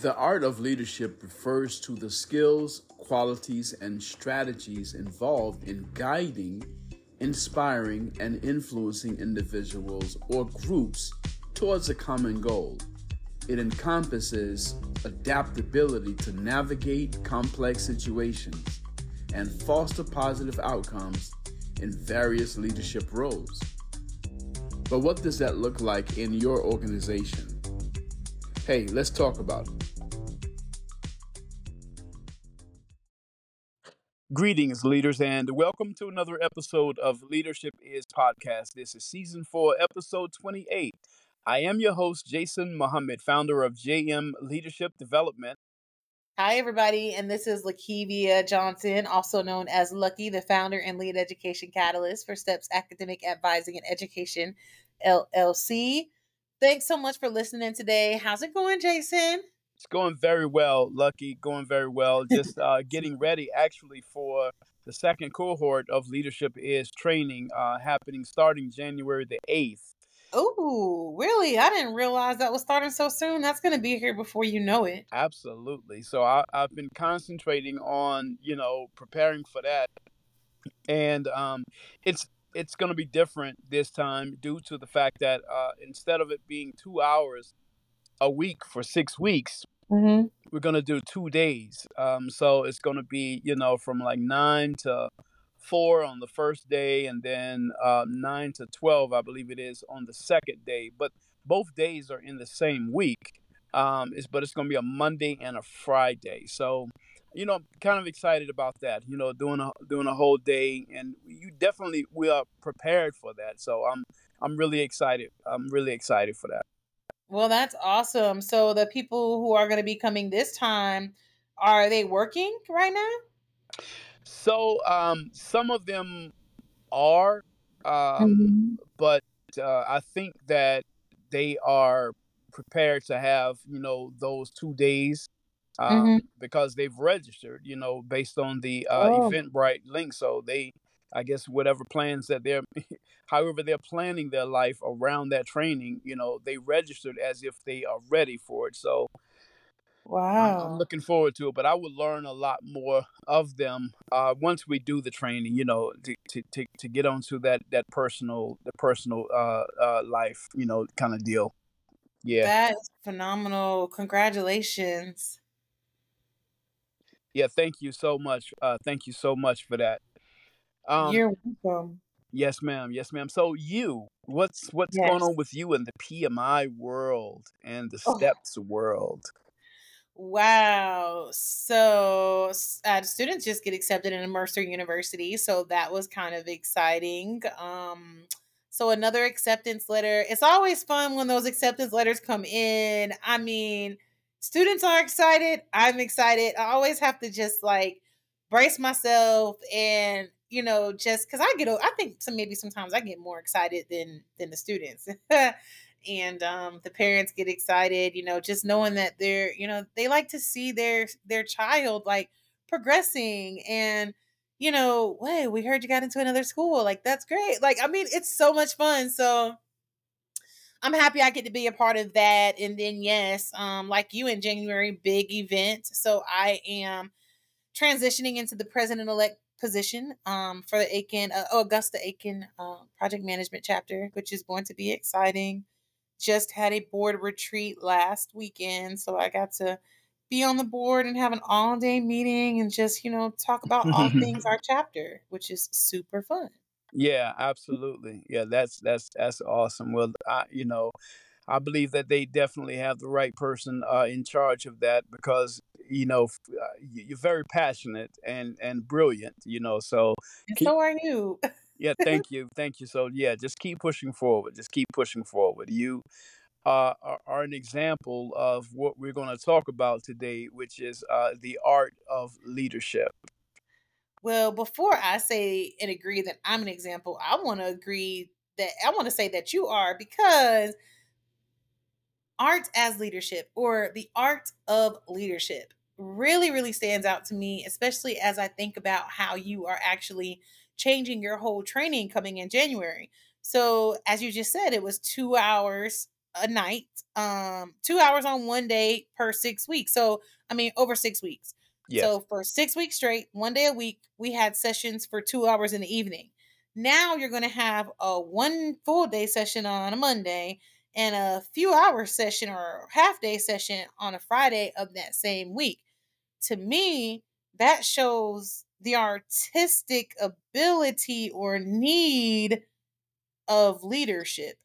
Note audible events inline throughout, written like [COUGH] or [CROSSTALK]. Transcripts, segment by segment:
The art of leadership refers to the skills, qualities, and strategies involved in guiding, inspiring, and influencing individuals or groups towards a common goal. It encompasses adaptability to navigate complex situations and foster positive outcomes in various leadership roles. But what does that look like in your organization? Hey, let's talk about it. Greetings, leaders, and welcome to another episode of Leadership is Podcast. This is season four, episode 28. I am your host, Jason Muhammad, founder of JM Leadership Development. Hi, everybody, and this is Lakivia Johnson, also known as Lucky, the founder and lead education catalyst for Steps Academic Advising and Education LLC. Thanks so much for listening today. How's it going, Jason? It's going very well, Lucky. Going very well. [LAUGHS] Just uh, getting ready, actually, for the second cohort of Leadership is training uh, happening starting January the 8th. Oh, really? I didn't realize that was starting so soon. That's going to be here before you know it. Absolutely. So I, I've been concentrating on, you know, preparing for that. And um, it's it's going to be different this time due to the fact that uh, instead of it being two hours a week for six weeks, mm-hmm. we're to do two days. Um, so it's to be, you know, from like nine to four on the first day and then uh, nine to 12, I believe it is, on the second day. But both days are in the same week. Um, it's, but it's to be a Monday and a Friday. So you know, kind of excited about that. You know, doing a doing a whole day, and you definitely we are prepared for that. So I'm I'm really excited. I'm really excited for that. Well, that's awesome. So the people who are going to be coming this time, are they working right now? So um, some of them are, um, mm-hmm. but uh, I think that they are prepared to have you know those two days um, mm-hmm. because they've registered, you know, based on the uh, oh. Eventbrite link. So they, I guess, whatever plans that they're, [LAUGHS] however they're planning their life around that training, you know, they registered as if they are ready for it. So, wow, I'm, looking forward to it. But I will learn a lot more of them uh, once we do the training. You know, to to to, to get onto that that personal the personal uh, uh, life, you know, kind of deal. Yeah, that's phenomenal. Congratulations. Yeah, thank you so much. Uh, thank you so much for that. Um, You're welcome. Yes, ma'am. Yes, ma'am. So you, what's what's yes. going on with you in the PMI world and the oh. steps world? Wow. So uh, students just get accepted in Mercer University. So that was kind of exciting. Um, so another acceptance letter. It's always fun when those acceptance letters come in. I mean, students are excited. I'm excited. I always have to just like brace myself and you know just because I get I think some maybe sometimes I get more excited than than the students. [LAUGHS] and um, the parents get excited, you know, just knowing that they're, you know, they like to see their their child like progressing and you know, wait, we heard you got into another school. Like that's great. Like I mean, it's so much fun. So I'm happy I get to be a part of that. And then, yes, um, like you in January, big event. So I am transitioning into the president elect position um, for the Aiken, uh, Augusta Aiken uh, project management chapter, which is going to be exciting. Just had a board retreat last weekend. So I got to be on the board and have an all day meeting and just, you know, talk about all [LAUGHS] things our chapter, which is super fun. Yeah, absolutely. Yeah, that's that's that's awesome. Well, I you know, I believe that they definitely have the right person uh, in charge of that because you know uh, you're very passionate and and brilliant. You know, so and keep, so are you. yeah, thank you, thank you. So yeah, just keep pushing forward. Just keep pushing forward. You uh, are, are, an example of what we're going to talk about today, which is uh, the art of leadership. Well, before I say and agree that I'm an example, I want to agree that I want to say that you are because art as leadership or the art of leadership really, really stands out to me, especially as I think about how you are actually changing your whole training coming in January. So, as you just said, it was two hours a night, um, two hours on one day per six weeks. So, I mean, over six weeks. Yes. So, for six weeks straight, one day a week, we had sessions for two hours in the evening. Now you're going to have a one full day session on a Monday and a few hour session or half day session on a Friday of that same week. To me, that shows the artistic ability or need of leadership.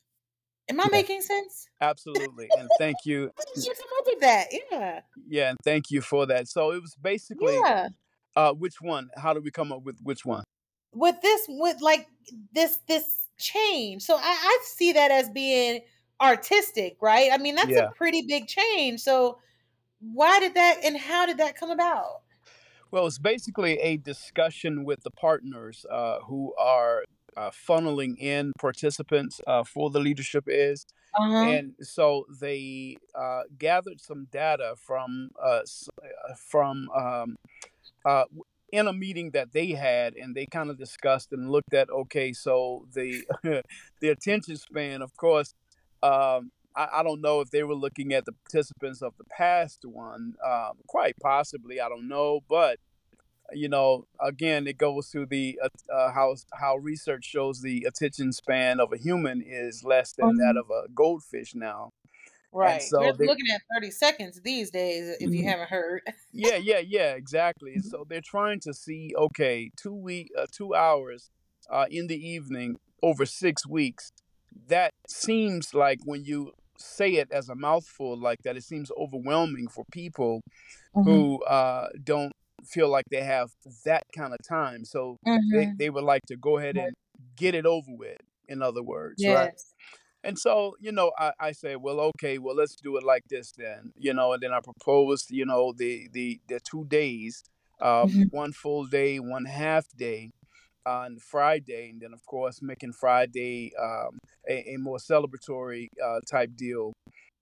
Am I Yeah. making sense? Absolutely. [LAUGHS] And thank you. How did you come up with that? Yeah. Yeah, and thank you for that. So it was basically Yeah. uh which one? How did we come up with which one? With this with like this this change. So I, I see that as being artistic, right? I mean, that's Yeah. a pretty big change. So why did that and how did that come about? Well, it's basically a discussion with the partners uh, who are uh, funneling in participants uh, for the leadership is, Uh-huh. and so they uh, gathered some data from uh, uh, from um, uh, in a meeting that they had, and they kind of discussed and looked at okay, so the [LAUGHS] the attention span, of course. Um, I, I don't know if they were looking at the participants of the past one, um, quite possibly. I don't know, but you know, again, it goes to the uh, uh, how how research shows the attention span of a human is less than that Mhm. of a goldfish now, and Right. so We're they looking at 30 seconds these days, if you Mhm. haven't heard. Yeah, yeah, yeah, exactly. And so they're trying to see, okay, two week, uh, two hours, uh, in the evening over six weeks. That seems like when you say it as a mouthful like that, it seems overwhelming for people Mhm. who uh, don't feel like they have that kind of time. So they Mhm. they would like to go ahead and get it over with. In other words, right? And so, you know, I, I say, well, okay, well, let's do it like this then, you know, and then I proposed, you know, the the the two days, uh, Mhm. one full day, one half day on Friday, and then of course making Friday um, a, a more celebratory uh, type deal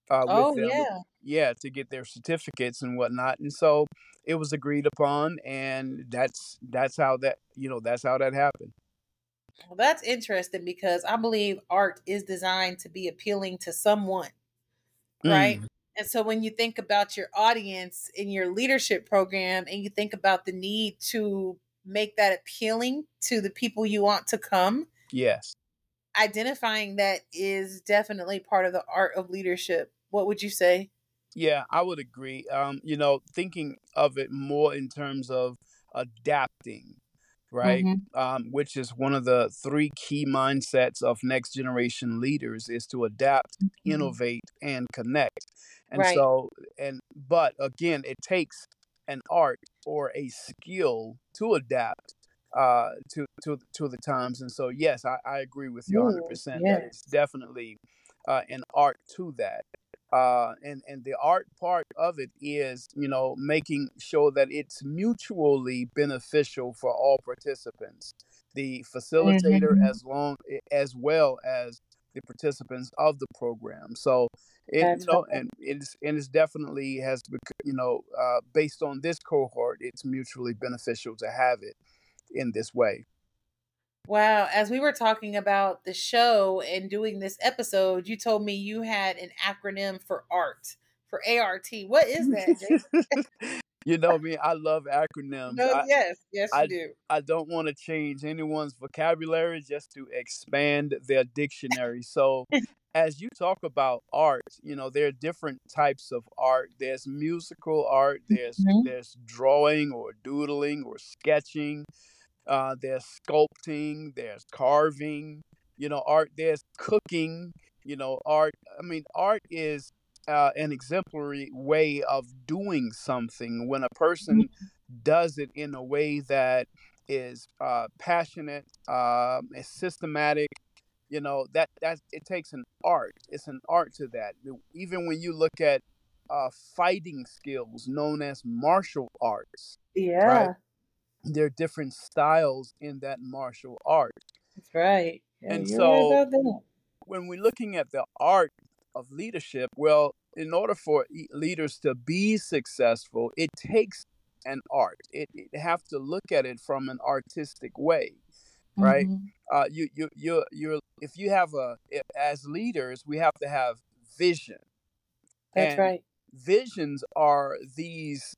uh, with Oh, them, yeah. yeah, to get their certificates and whatnot. And so it was agreed upon, and that's that's how that you know that's how that happened. Well, that's interesting because I believe art is designed to be appealing to someone, right? Mm, And so when you think about your audience in your leadership program and you think about the need to make that appealing to the people you want to come, yes. identifying that is definitely part of the art of leadership. What would you say? Yeah, I would agree. Um, you know, thinking of it more in terms of adapting, right? Mm-hmm. Um, which is one of the three key mindsets of next generation leaders is to adapt, Mm-hmm. innovate, and connect. And Right. so, and but again, it takes an art or a skill to adapt uh to to to the times and so yes i, I agree with you 100% Ooh, that it's definitely uh an art to that uh and and the art part of it is you know making sure that it's mutually beneficial for all participants the facilitator Mm-hmm. as long as well as the participants of the program so it you know right. and it's and it's definitely has you know uh based on this cohort it's mutually beneficial to have it in this way Wow. As we were talking about the show and doing this episode, you told me you had an acronym for ART, for ART. What is that, [LAUGHS] you know me i love acronyms No, i yes, yes, you i do. I don't want to change anyone's vocabulary just to expand their dictionary. So, as you talk about art, you know, there are different types of art. There's musical art, there's Mhm. there's drawing or doodling or sketching, uh, there's sculpting, there's carving, you know, art, there's cooking, you know, art. I mean, art is uh, an exemplary way of doing something when a person does it in a way that is uh, passionate, um, is systematic. You know that that it takes an art. It's an art to that. Even when you look at uh, fighting skills known as martial arts, right? Yeah, There are different styles in that martial art, that's right. Yeah, and so when we're looking at the art of leadership, well, in order for leaders to be successful, it takes an art. It, it have to look at it from an artistic way, right? Mhm. Uh, you you you you if you have a as leaders, we have to have vision. That's And right. visions are these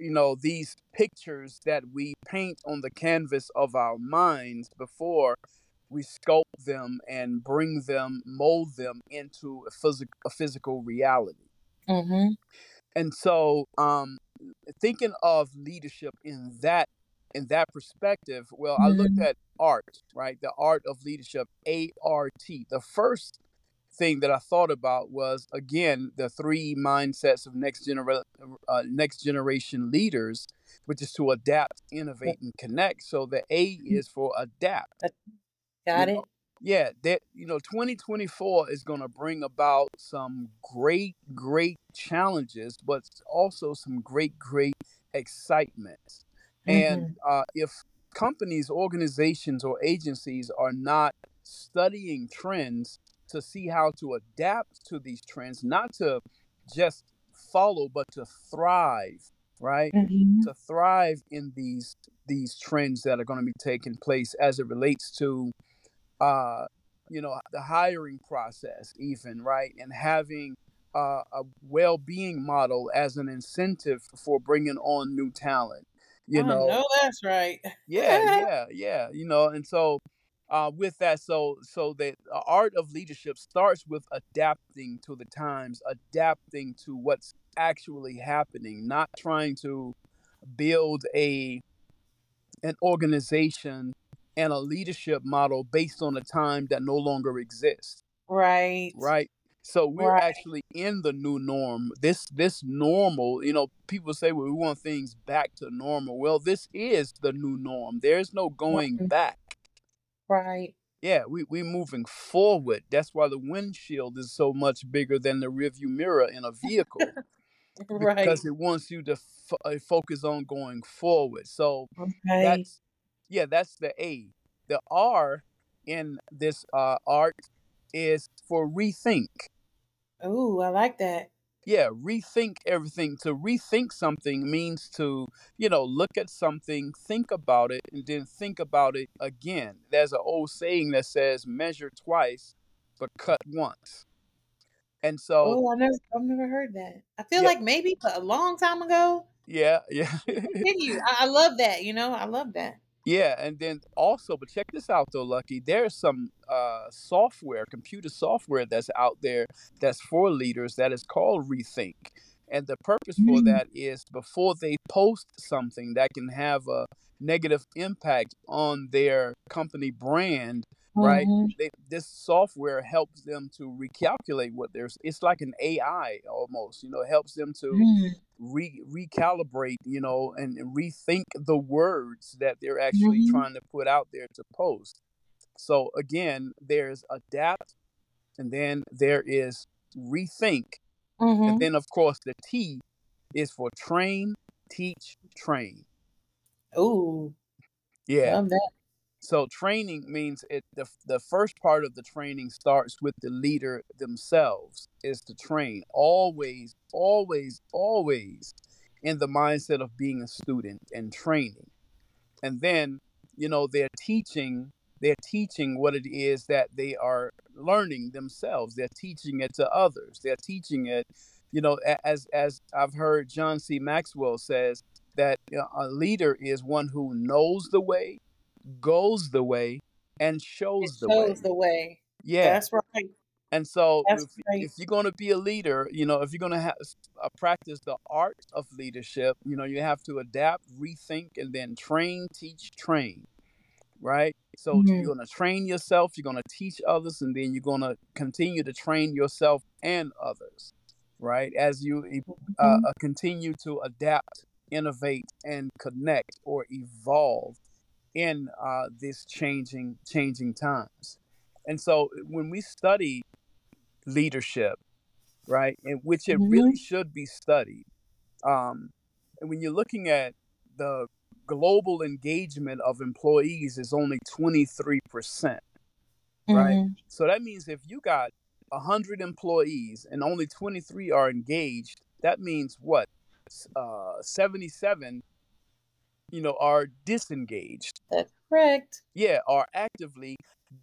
you know these pictures that we paint on the canvas of our minds before we sculpt them and bring them mold them into a, physic- a physical reality Mhm. and so um thinking of leadership in that in that perspective well i looked Mhm. at art right? The art of leadership a-r-t the first thing that i thought about was again the three mindsets of next genera- uh, next generation leaders which is to adapt innovate and connect. So the a is for adapt you Got know? It. yeah that you know 2024 is going to bring about some great great challenges but also some great great excitement and Mhm. uh, if companies organizations or agencies are not studying trends to see how to adapt to these trends not to just follow but to thrive right Mhm. to thrive in these these trends that are going to be taking place as it relates to uh, you know, the hiring process, even right, and having uh, a well-being model as an incentive for bringing on new talent. You know, know that's right. yeah, [LAUGHS] yeah, yeah. You know, and so uh, with that, so so the uh, art of leadership starts with adapting to the times, adapting to what's actually happening, not trying to build a an organization and a leadership model based on a time that no longer exists Right. right so we're Right. actually in the new norm this this normal you know people say well we want things back to normal well this is the new norm there's no going Mhm. back Right. yeah we we moving forward that's why the windshield is so much bigger than the rearview mirror in a vehicle [LAUGHS] Right. because it wants you to f- uh, focus on going forward so Okay. that's yeah that's the a the r in this uh art is for rethink Ooh, I like that. yeah rethink everything to rethink something means to you know look at something think about it and then think about it again there's an old saying that says measure twice but cut once and so Oh, I never, I've never heard that. I feel yeah like maybe a long time ago. yeah yeah Continue. [LAUGHS] I, I love that. You know, I love that. Yeah, and then also, but check this out though, Lucky. There's some uh, software, computer software that's out there that's for leaders that is called Rethink. And the purpose for Mm. that is before they post something that can have a negative impact on their company brand, right? Mhm. They, this software helps them to recalculate what there's. It's like an AI almost, you know, helps them to Mm. re recalibrate, you know, and, and rethink the words that they're actually Mhm. trying to put out there to post. So again, there's adapt, and then there is rethink, and Mhm. then of course the T is for train, teach, train. Ooh, Yeah. So training means it the the first part of the training starts with the leader themselves is to train always always always in the mindset of being a student and training. And then, you know, they're teaching they're teaching what it is that they are learning themselves. They're teaching it to others. They're teaching it, you know, as as I've heard John C. Maxwell says that a leader is one who knows the way, goes the way, and shows the shows way. the way. Yeah. That's right. And so if right. if you're going to be a leader, you know, if you're going to have uh, practice the art of leadership, you know, you have to adapt, rethink, and then train, teach, train. Right. So Mhm. you're going to train yourself, you're going to teach others, and then you're going to continue to train yourself and others. Right. As you uh, Mhm. uh, continue to adapt, innovate, and connect or evolve in uh, this changing changing times. And so when we study leadership, right, in which it really Mhm. should be studied, um, and when you're looking at the global engagement of employees is only 23%, right? Mhm. So that means if you got 100 employees and only 23 are engaged, that means what? Uh, 77, you know, are disengaged. That's correct. Yeah, are actively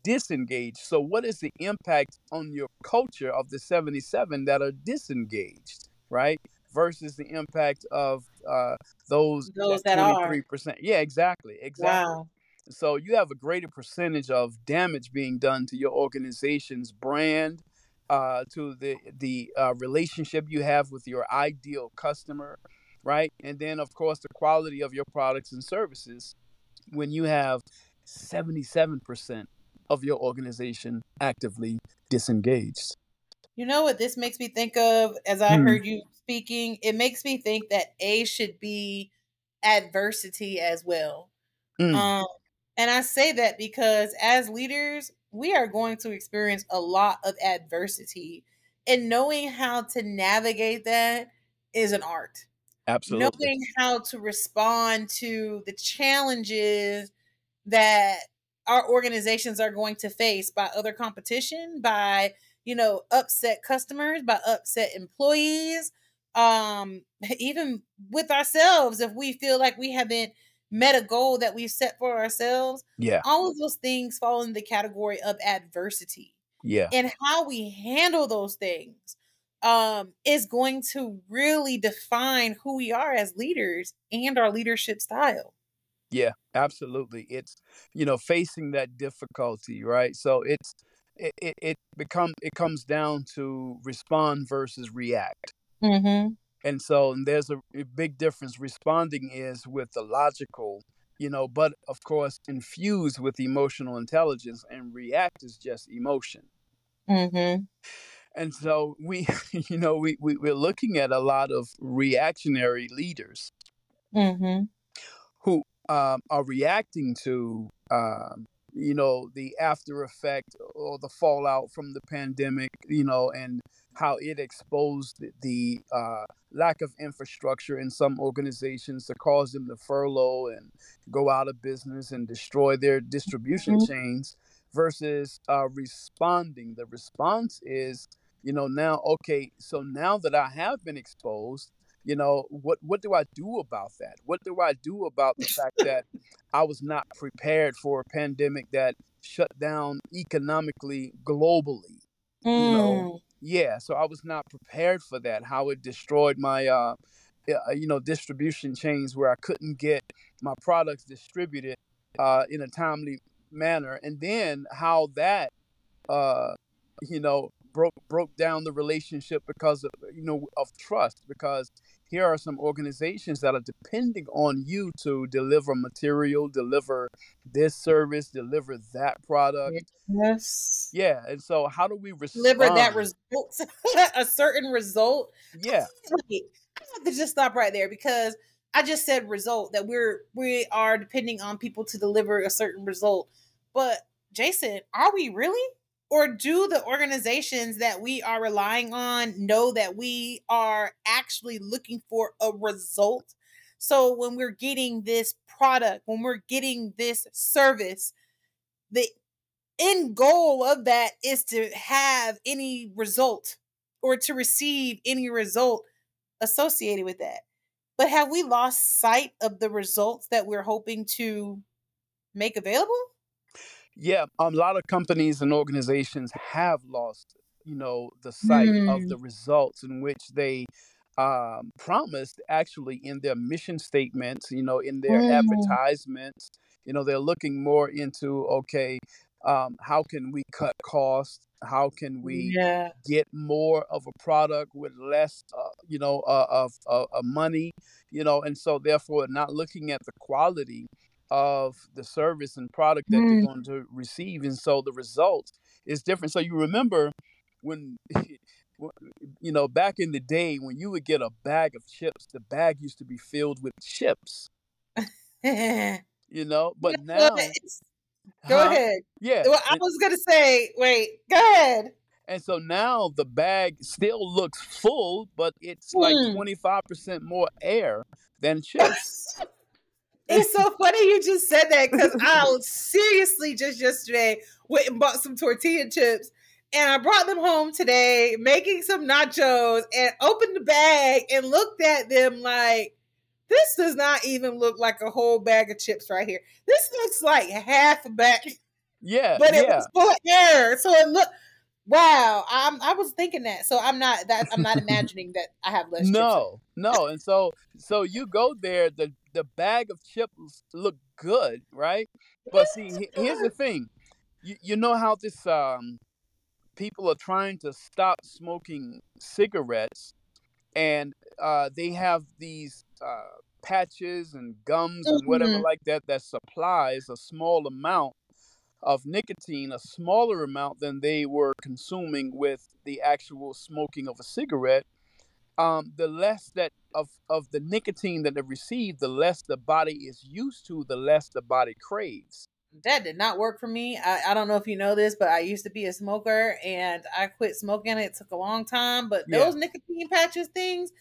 disengaged. So, what is the impact on your culture of the 77 that are disengaged, right? Versus the impact of uh, those those that, that 23%. Are. Yeah, exactly. Exactly. Wow. So you have a greater percentage of damage being done to your organization's brand, uh, to the the uh, relationship you have with your ideal customer, right? And then of course the quality of your products and services when you have 77% of your organization actively disengaged. You know what this makes me think of as I hmm. heard you speaking? It makes me think that A should be adversity as well. Mm. Um, and I say that because as leaders, we are going to experience a lot of adversity. And knowing how to navigate that is an art. Absolutely. Knowing how to respond to the challenges that our organizations are going to face by other competition, by, you know, upset customers, by upset employees, um, [LAUGHS] even with ourselves, if we feel like we haven't met a goal that we've set for ourselves. Yeah. All of those things fall in the category of adversity. Yeah. And how we handle those things um is going to really define who we are as leaders and our leadership style. Yeah, absolutely. It's you know facing that difficulty, right? So it's it it, it become it comes down to respond versus react. Mm-hmm. And so and there's a, a big difference. Responding is with the logical, you know, but of course infused with emotional intelligence, and react is just emotion. Mm-hmm. And so we, [LAUGHS] you know, we, we we're looking at a lot of reactionary leaders mm-hmm. who um, are reacting to um, you know the after effect or the fallout from the pandemic you know and how it exposed the uh, lack of infrastructure in some organizations to cause them to furlough and go out of business and destroy their distribution mm-hmm. chains versus uh, responding the response is you know now okay so now that i have been exposed you know what what do i do about that what do i do about the fact that i was not prepared for a pandemic that shut down economically globally mm. you know mm. yeah so i was not prepared for that how it destroyed my uh, uh you know distribution chains where i couldn't get my products distributed uh in a timely manner and then how that uh you know broke broke down the relationship because of you know of trust because here are some organizations that are depending on you to deliver material, deliver this service, deliver that product. Yes. Yeah. And so how do we respond? deliver that result, [LAUGHS] a certain result? Yeah. [LAUGHS] I have to just stop right there because I just said result that we're we are depending on people to deliver a certain result. But Jason, are we really? Or do the organizations that we are relying on know that we are actually looking for a result? So when we're getting this product, when we're getting this service, the end goal of that is to have any result or to receive any result associated with that. But have we lost sight of the results that we're hoping to make available? Yeah, a lot of companies and organizations have lost, you know, the sight mm. of the results in which they um, promised actually in their mission statements, you know, in their mm. advertisements. You know, they're looking more into, okay, um, how can we cut costs? How can we yeah. get more of a product with less, uh, you know, uh, of uh, money? You know, and so therefore not looking at the quality of the service and product that mm. they're going to receive and so the result is different. So you remember when [LAUGHS] you know back in the day when you would get a bag of chips the bag used to be filled with chips. [LAUGHS] You know but [LAUGHS] now go huh? ahead. Yeah. Well, i was gonna say wait go ahead. And so now the bag still looks full but it's like 25% hmm. more air than chips It's so funny you just said that because I seriously just yesterday went and bought some tortilla chips and I brought them home today, making some nachos, and opened the bag and looked at them like, this does not even look like a whole bag of chips right here. This looks like half a bag. Yeah, but it yeah. was full air. So it looked wow. I'm I was thinking that. So I'm not that I'm not [LAUGHS] imagining that I have less chips. No, no. And so so you go there, the the bag of chips look good, right? But see, here's the thing. You you know how this um people are trying to stop smoking cigarettes and uh they have these uh patches and gums and whatever Mhm. like that that supplies a small amount of nicotine, a smaller amount than they were consuming with the actual smoking of a cigarette um, the less that of of the nicotine that they receive, the less the body is used to, the less the body craves. That did not work for me. I, I don't know if you know this, but I used to be a smoker and I quit smoking. It took a long time, but Yeah. those nicotine patches things,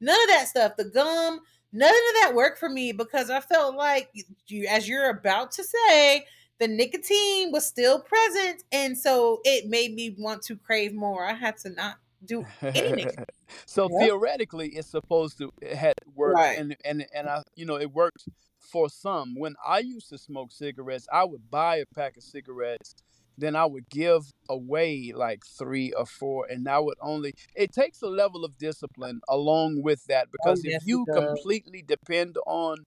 none of that stuff, the gum, none of that worked for me because I felt like you, as you're about to say, the nicotine was still present, and so it made me want to crave more. I had to not do any nicotine. [LAUGHS] so Yeah. theoretically, it's supposed to it had worked, Right. and and and I, you know, it worked for some. When I used to smoke cigarettes, I would buy a pack of cigarettes, then I would give away like three or four, and I would only. It takes a level of discipline along with that because Oh, yes, if you completely depend on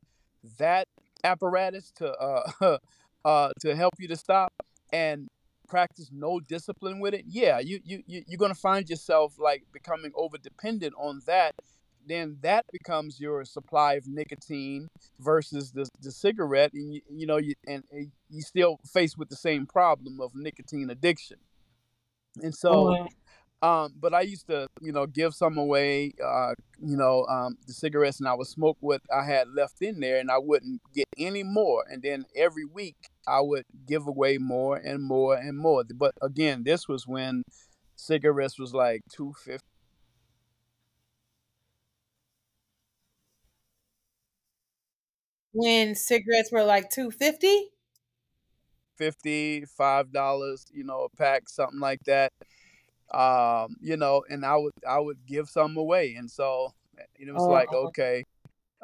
that apparatus to uh [LAUGHS] uh to help you to stop and practice no discipline with it yeah you you, you you're gonna find yourself like becoming over dependent on that then that becomes your supply of nicotine versus the, the cigarette and you, you know you and, and you still faced with the same problem of nicotine addiction and so. Um, but I used to, you know, give some away, uh, you know, um, the cigarettes, and I would smoke what I had left in there, and I wouldn't get any more. And then every week, I would give away more and more and more. But again, this was when cigarettes was like two fifty, When cigarettes were like two fifty. fifty, five dollars, you know, a pack, something like that. Um, you know, and I would I would give some away, and so it was like Oh. okay,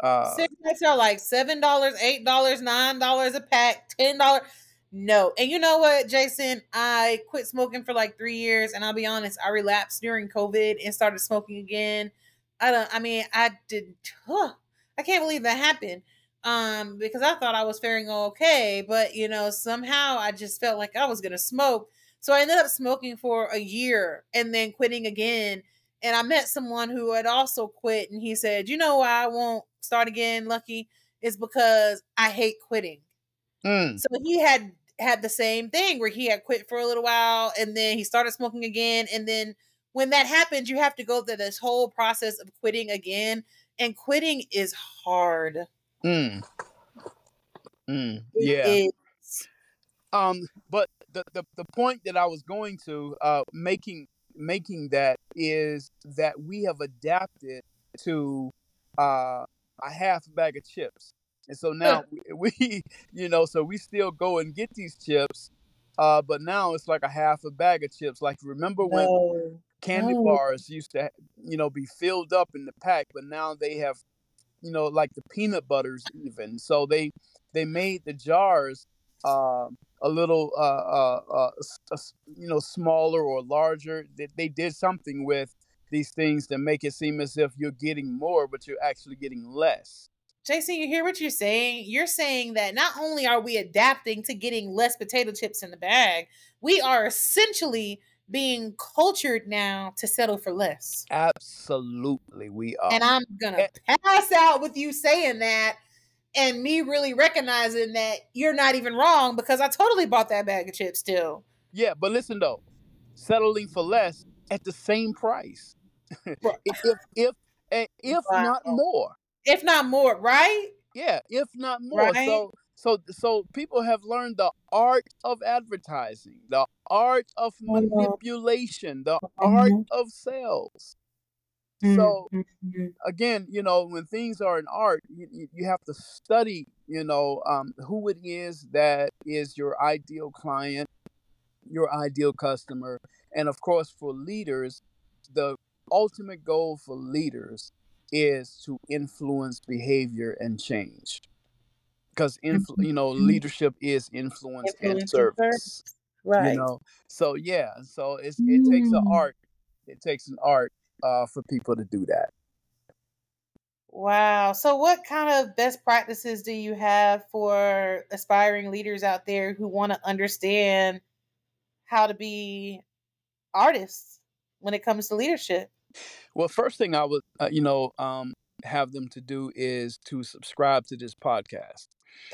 uh, Cigarettes are like seven dollars, eight dollars, nine dollars a pack, ten dollars. No, and you know what, Jason? I quit smoking for like three years, and I'll be honest, I relapsed during COVID and started smoking again. I don't. I mean, I did. Huh, I can't believe that happened. Um, because I thought I was faring okay, but you know, somehow I just felt like I was gonna smoke. So I ended up smoking for a year and then quitting again. And I met someone who had also quit, and he said, "You know why I won't start again, Lucky, is because I hate quitting." mm, So he had had the same thing where he had quit for a little while, and then he started smoking again, and then when that happens, you have to go through this whole process of quitting again, and quitting is hard. mm, mm, yeah. is. Um, but the, the the point that I was going to uh making making that is that we have adapted to uh a half bag of chips, and so now [LAUGHS] we, you know so we still go and get these chips, uh, but now it's like a half a bag of chips. Like remember when No. candy No. bars used to you know be filled up in the pack, but now they have you know like the peanut butters even. So they they made the jars um, a little uh, uh, uh, you know smaller or larger. They, they did something with these things to make it seem as if you're getting more, but you're actually getting less. Jason, you hear what you're saying? You're saying that not only are we adapting to getting less potato chips in the bag, we are essentially being cultured now to settle for less. Absolutely, we are. And I'm gonna pass out with you saying that and me really recognizing that you're not even wrong because I totally bought that bag of chips still. Yeah, but listen though, settling for less at the same price, [LAUGHS] if if if, if not more. If not more, right? Yeah, if not more. Right. So so so people have learned the art of advertising, the art of Mhm. manipulation, the art Mhm. of sales. Mm-hmm. So again, you know, when things are an art, you, you, have to study, you know, um, who it is that is your ideal client, your ideal customer, and of course, for leaders, the ultimate goal for leaders is to influence behavior and change. because influ- you know leadership is influence and Influence and service. service. You know, so yeah, so it's it takes an Mm. art. It takes an art uh, for people to do that. Wow. So, what kind of best practices do you have for aspiring leaders out there who want to understand how to be artists when it comes to leadership? Well, first thing I would, uh, you know, um, have them to do is to subscribe to this podcast [LAUGHS]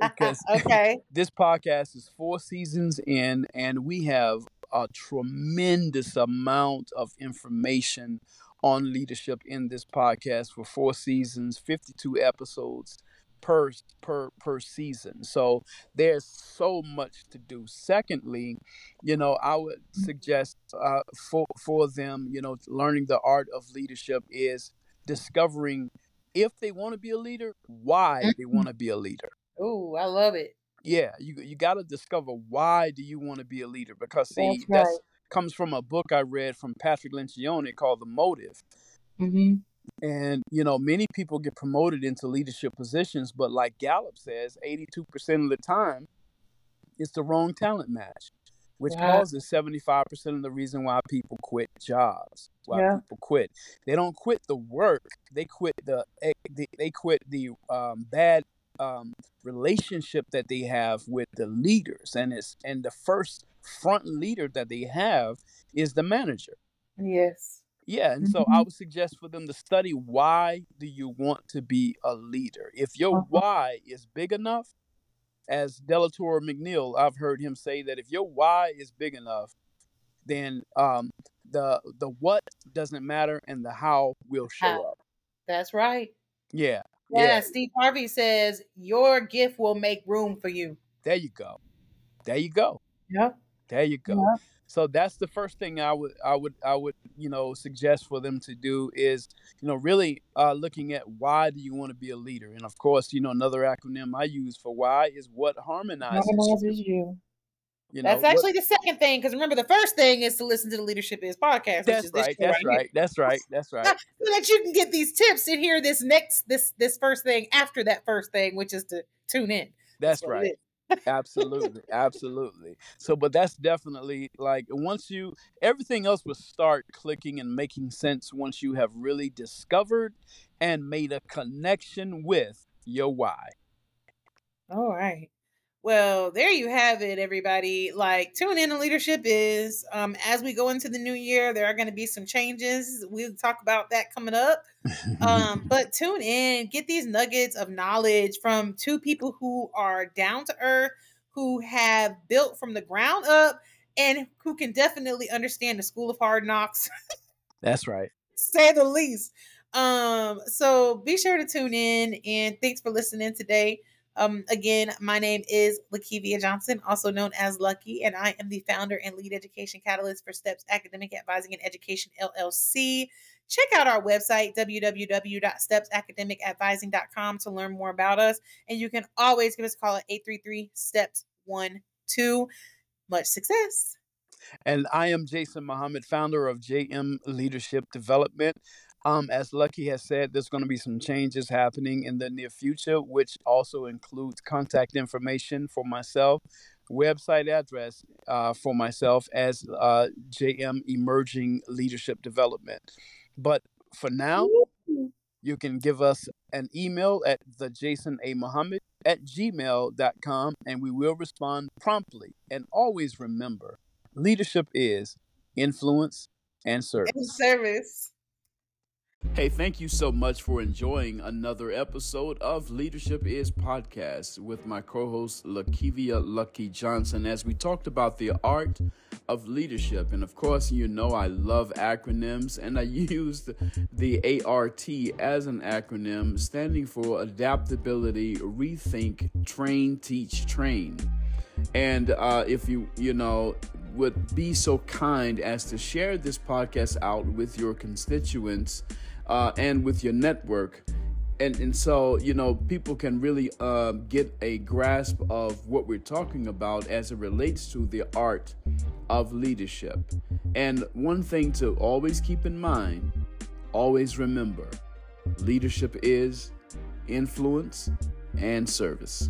because okay. [LAUGHS] this podcast is four seasons in, and we have a tremendous amount of information on leadership in this podcast for four seasons, fifty-two episodes per per per season. So there's so much to do. Secondly, you know, I would suggest uh, for for them, you know, learning the art of leadership is discovering if they want to be a leader, why they want to be a leader. Ooh, I love it. Yeah, you you got to discover why do you want to be a leader because see That's that's right. comes from a book I read from Patrick Lencioni called The Motive. hmm And you know, many people get promoted into leadership positions, but like Gallup says, 82% of the time it's the wrong talent match, which Yeah. causes 75% of the reason why people quit jobs. Why Yeah. people quit. They don't quit the work, they quit the eh, they, they quit the um, bad um, relationship that they have with the leaders and it's and the first front leader that they have is the manager. Yes. Yeah, and so I Mhm. would suggest for them to study why do you want to be a leader? If your Uh-huh. why is big enough, as Delator McNeil, I've heard him say that if your why is big enough, then um, the the what doesn't matter and the how will show How. up. That's right. Yeah, Yeah. yeah, Steve Harvey says your gift will make room for you. there you go. There you go. Yeah. There you go. Yep. So that's the first thing I would I would I would you know suggest for them to do is you know really uh, looking at why do you want to be a leader and of course you know another acronym I use for why is what harmonizes. Harmonizes you. You know That's what actually the second thing, because remember the first thing is to listen to the Leadership Is podcast, which that's is right that's right here. right that's right that's right [LAUGHS] so that you can get these tips and hear this next this this first thing after that first thing, which is to tune in. That's that's right absolutely absolutely so but that's definitely like once you everything else will start clicking and making sense once you have really discovered and made a connection with your why All right. Well, there you have it, everybody. Like, tune in to Leadership is. Um, as we go into the new year, there are going to be some changes. We'll talk about that coming up. Um, [LAUGHS] but tune in, get these nuggets of knowledge from two people who are down to earth, who have built from the ground up, and who can definitely understand the school of hard knocks [LAUGHS] that's right say the least. Um, so be sure to tune in and thanks for listening today. Um, again, my name is Lakivia Johnson, also known as Lucky, and I am the founder and lead education catalyst for Steps Academic Advising and Education LLC. Check out our website, www.stepsacademicadvising.com, to learn more about us. And you can always give us a call at 833 STEPS 1 2. Much success. And I am Jason Muhammad, founder of JM Leadership Development. Um, as Lucky has said, there's going to be some changes happening in the near future, which also includes contact information for myself, website address uh, for myself as uh, JM Emerging Leadership Development. But for now, you can give us an email at the Jason A. Muhammad at gmail.com and we will respond promptly. And always remember, leadership is influence and service. service. Hey, thank you so much for enjoying another episode of Leadership Is Podcast with my co host, Lakivia Lucky Johnson, as we talked about the art of leadership. And of course, you know I love acronyms, and I [LAUGHS] used the ART as an acronym standing for Adaptability, Rethink, Train, Teach, Train. And uh, if you, you know, would be so kind as to share this podcast out with your constituents uh, and with your network. And, and so, you know, people can really uh, get a grasp of what we're talking about as it relates to the art of leadership. And one thing to always keep in mind always remember leadership is influence and service.